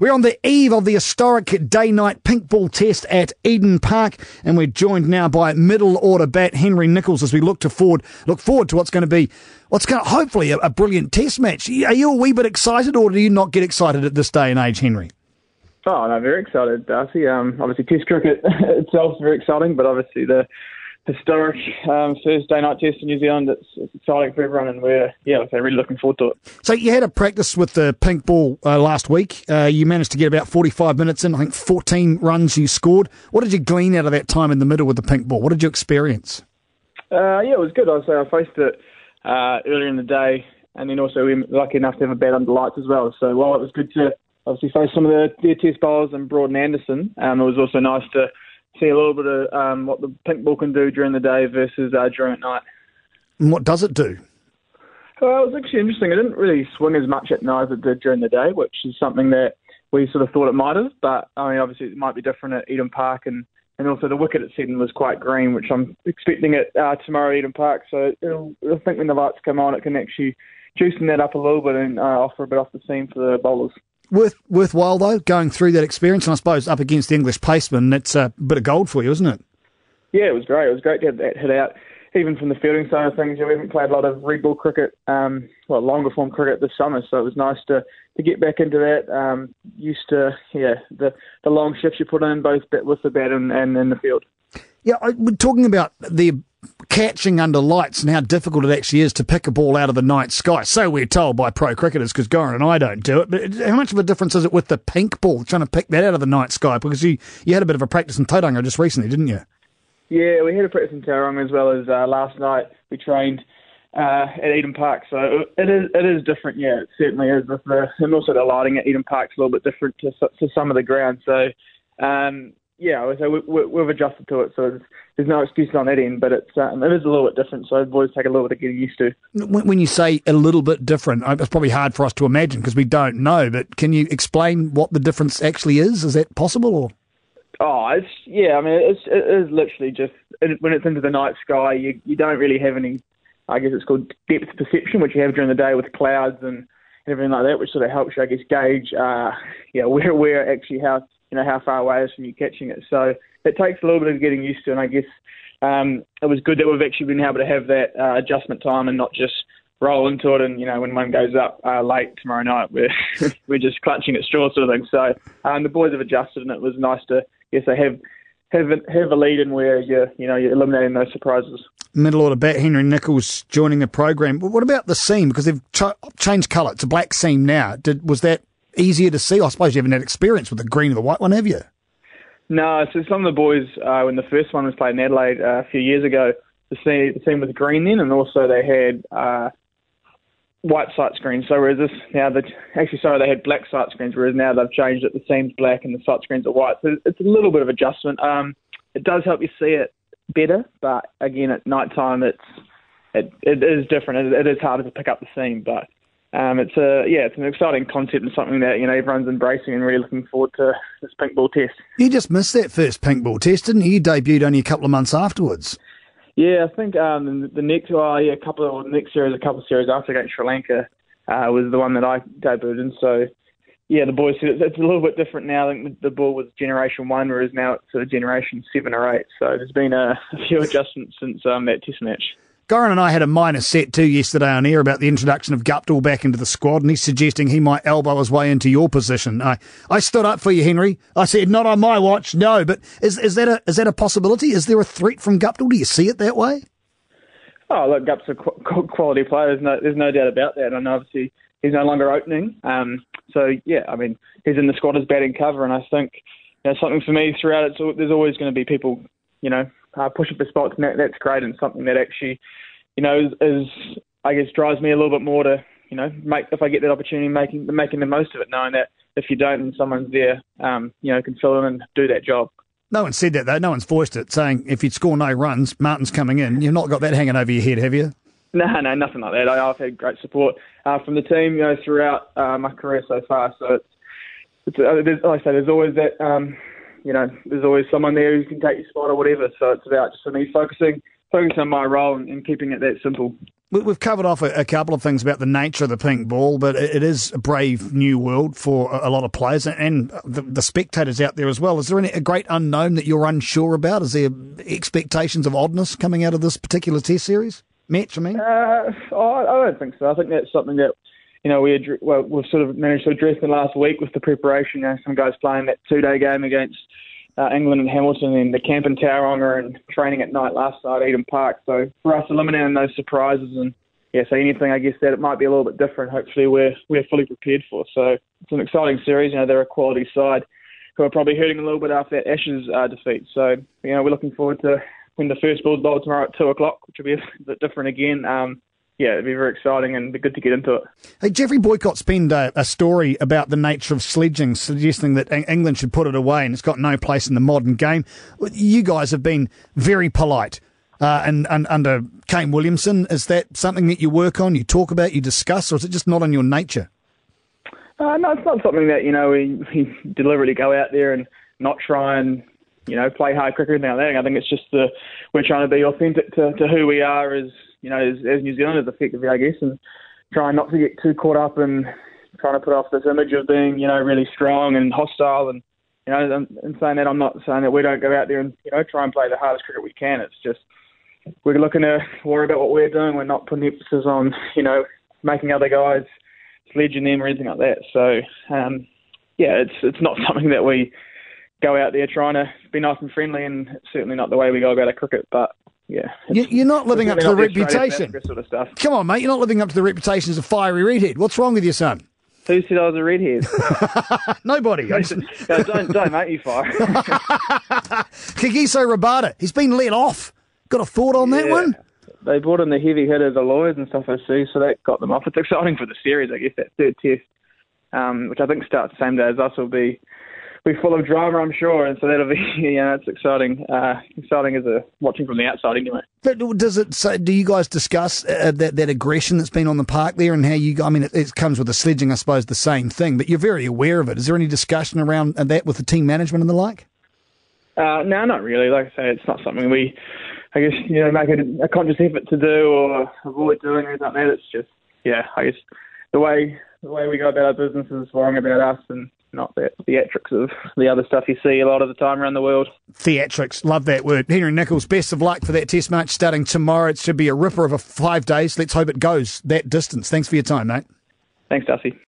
We're on the eve of the historic day night pink ball test at Eden Park, and we're joined now by middle order bat Henry Nicholls as we look to forward look forward to what's going to be what's going to hopefully a, a brilliant test match. Are you a wee bit excited, or do you not get excited at this day and age, Henry? Oh, no, very excited, Darcy. Um, obviously, Test cricket itself is very exciting, but obviously the historic um, first day night test in New Zealand. It's, it's, exciting for everyone, and we're yeah, we're really looking forward to it. So you had a practice with the pink ball uh, last week. Uh, you managed to get about forty-five minutes in. I think fourteen runs you scored. What did you glean out of that time in the middle with the pink ball? What did you experience? Uh, yeah, it was good. I say I faced it uh, earlier in the day, and then also we were lucky enough to have a bat under lights as well. So while it was good to obviously face some of the, their test bowlers and Broad and Anderson, um, it was also nice to see a little bit of um, what the pink ball can do during the day versus uh, during at night. And what does it do? Well, it was actually interesting. It didn't really swing as much at night as it did during the day, which is something that we sort of thought it might have. But I mean, obviously, it might be different at Eden Park, and and also the wicket at Seddon was quite green, which I'm expecting at uh, tomorrow at Eden Park. So it'll, I think when the lights come on, it can actually juicing that up a little bit and uh, offer a bit off the seam for the bowlers worth worthwhile though going through that experience, and I suppose up against the English paceman, that's a bit of gold for you, isn't it? Yeah, it was great. It was great to have that hit out. Even from the fielding side of things, you know, we haven't played a lot of red ball cricket, um, well, longer form cricket this summer, so it was nice to to get back into that. Um, used to, yeah, the the long shifts you put in both with the bat and, and in the field. Yeah, I, we're talking about the catching under lights and how difficult it actually is to pick a ball out of the night sky. So we're told by pro cricketers, because Goran and I don't do it. But how much of a difference is it with the pink ball, trying to pick that out of the night sky? Because you, you had a bit of a practice in Tauranga just recently, didn't you? Yeah, we had a practice in Tauranga as well as uh, last night. We trained uh, at Eden Park, so it is it is different. Yeah, it certainly is. With the, and also the lighting at Eden Park's a little bit different to, to some of the ground. So um, yeah, so we, we, have adjusted to it. So there's no excuse on that end, but it's um, it is a little bit different. So boys take a little bit of getting used to. When you say a little bit different, it's probably hard for us to imagine because we don't know. But can you explain what the difference actually is? Is that possible? Or oh, it's yeah. I mean, it's it is literally just when it's into the night sky, you you don't really have any. I guess it's called depth perception, which you have during the day with clouds and everything like that, which sort of helps you, I guess, gauge, uh, yeah, where where actually how you know how far away it is from you catching it. So it takes a little bit of getting used to, and I guess um, it was good that we've actually been able to have that uh, adjustment time and not just roll into it. And you know when one goes up uh, late tomorrow night, we're we're just clutching at straw sort of thing. So um, the boys have adjusted, and it was nice to yes, they have have a, have a lead in where you you know you're eliminating those surprises. Middle order bat Henry Nicholls joining the program. But What about the seam? Because they've ch- changed colour. It's a black seam now. Did was that easier to see? I suppose you haven't had experience with the green or the white one, have you? No, so some of the boys, uh, when the first one was played in Adelaide uh, a few years ago, the scene, the scene was green then, and also they had uh, white sight screens. So whereas this now, the, actually, sorry, they had black sight screens, whereas now they've changed it. The seam's black and the sight screens are white. So it's a little bit of adjustment. Um, it does help you see it better, but again, at night time, it's it, it is different. It, it is harder to pick up the seam, but um, it's a yeah, it's an exciting concept and something that you know everyone's embracing and really looking forward to this pink ball test. You just missed that first pink ball test, didn't you? You debuted only a couple of months afterwards. Yeah, I think um, the next well, yeah, a couple of next series, a couple of series after against Sri Lanka uh, was the one that I debuted in. So yeah, the boys said it's, a little bit different now. I think the, ball was generation one, whereas now it's sort of generation seven or eight. So there's been a, a few adjustments since um, that test match. Goran and I had a minor set too yesterday on air about the introduction of Guptill back into the squad, and he's suggesting he might elbow his way into your position. I, I stood up for you, Henry. I said, not on my watch, no. But is is that a is that a possibility? Is there a threat from Guptill? Do you see it that way? Oh, look, Gup's a qu- quality player. There's no there's no doubt about that. And obviously he's no longer opening. Um, so yeah, I mean he's in the squad as batting cover, and I think you know, something for me throughout it. So there's always going to be people, you know, uh, pushing for spots, and that, that's great and something that actually, you know, is, is, I guess drives me a little bit more to, you know, make if I get that opportunity, making making the most of it, knowing that if you don't and someone's there, um, you know, can fill in and do that job. No one said that though. No one's voiced it, saying if you'd score no runs, Martin's coming in. You've not got that hanging over your head, have you? No, no, nothing like that. I, have had great support uh, from the team, you know, throughout uh, my career so far. So it's, it's uh, like I say, there's always that um, you know, there's always someone there who can take your spot or whatever. So it's about just for me focusing focusing on my role and, and keeping it that simple. We've covered off a, couple of things about the nature of the pink ball, but it is a brave new world for a lot of players and the, spectators out there as well. Is there any, a great unknown that you're unsure about? Is there expectations of oddness coming out of this particular test series? Match, I mean? Uh, I don't think so. I think that's something that you know, we well, we've sort of managed to address in the last week with the preparation. You know, some guys playing that two-day game against uh, England and Hamilton, and the camp in Tauranga, and training at night last night at Eden Park. So for us, eliminating those surprises and yeah, so anything I guess that it might be a little bit different. Hopefully, we're we're fully prepared for. So it's an exciting series. You know, they're a quality side who are probably hurting a little bit after that Ashes uh, defeat. So you know, we're looking forward to when the first ball's bowled tomorrow at two o'clock, which will be a bit different again. Um, yeah, it'd be very exciting and be good to get into it. Hey, Geoffrey Boycott's a, a, story about the nature of sledging, suggesting that England should put it away and it's got no place in the modern game. You guys have been very polite. Uh, and, and under Kane Williamson, is that something that you work on, you talk about, you discuss, or is it just not in your nature? Uh, no, it's not something that you know we, we deliberately go out there and not try and you know play hard cricket and everything. I think it's just the we're trying to be authentic to, to who we are as you know, as, as New Zealanders effectively, I guess, and trying not to get too caught up in trying to put off this image of being, you know, really strong and hostile. And, you know, in saying that, I'm not saying that we don't go out there and, you know, try and play the hardest cricket we can. It's just we're looking to worry about what we're doing. We're not putting emphasis on, you know, making other guys sledging them or anything like that. So, um, yeah, it's it's not something that we go out there trying to be nice and friendly, and certainly not the way we go about a cricket. But yeah. You're not living up to the reputation. Sort of stuff. Come on, mate. You're not living up to the reputation as a fiery redhead. What's wrong with your son? Who said I was a redhead? Nobody. no, don't, don't make me fire. Kagiso Rabada. He's been let off. Got a thought on yeah. that one? They brought in the heavy hitter, the lawyers and stuff, I see, so that got them off. It's exciting for the series, I guess, that third test, um, which I think starts the same day as us, will be be full of drama, I'm sure, and so that'll be yeah, it's exciting. Uh, exciting as a watching from the outside, anyway. But does it? So do you guys discuss uh, that that aggression that's been on the park there, and how you? I mean, it, it, comes with the sledging, I suppose, the same thing. But you're very aware of it. Is there any discussion around that with the team management and the like? Uh, no, not really. Like I say, it's not something we, I guess, you know, make a, a conscious effort to do or avoid doing or anything like that. It's just, yeah, I guess the way the way we go about our business is worrying about us and not the theatrics of the other stuff you see a lot of the time around the world. Theatrics, love that word. Henry Nicholls, best of luck for that test match starting tomorrow. It should be a ripper of a five days. Let's hope it goes that distance. Thanks for your time, mate. Thanks, Darcy.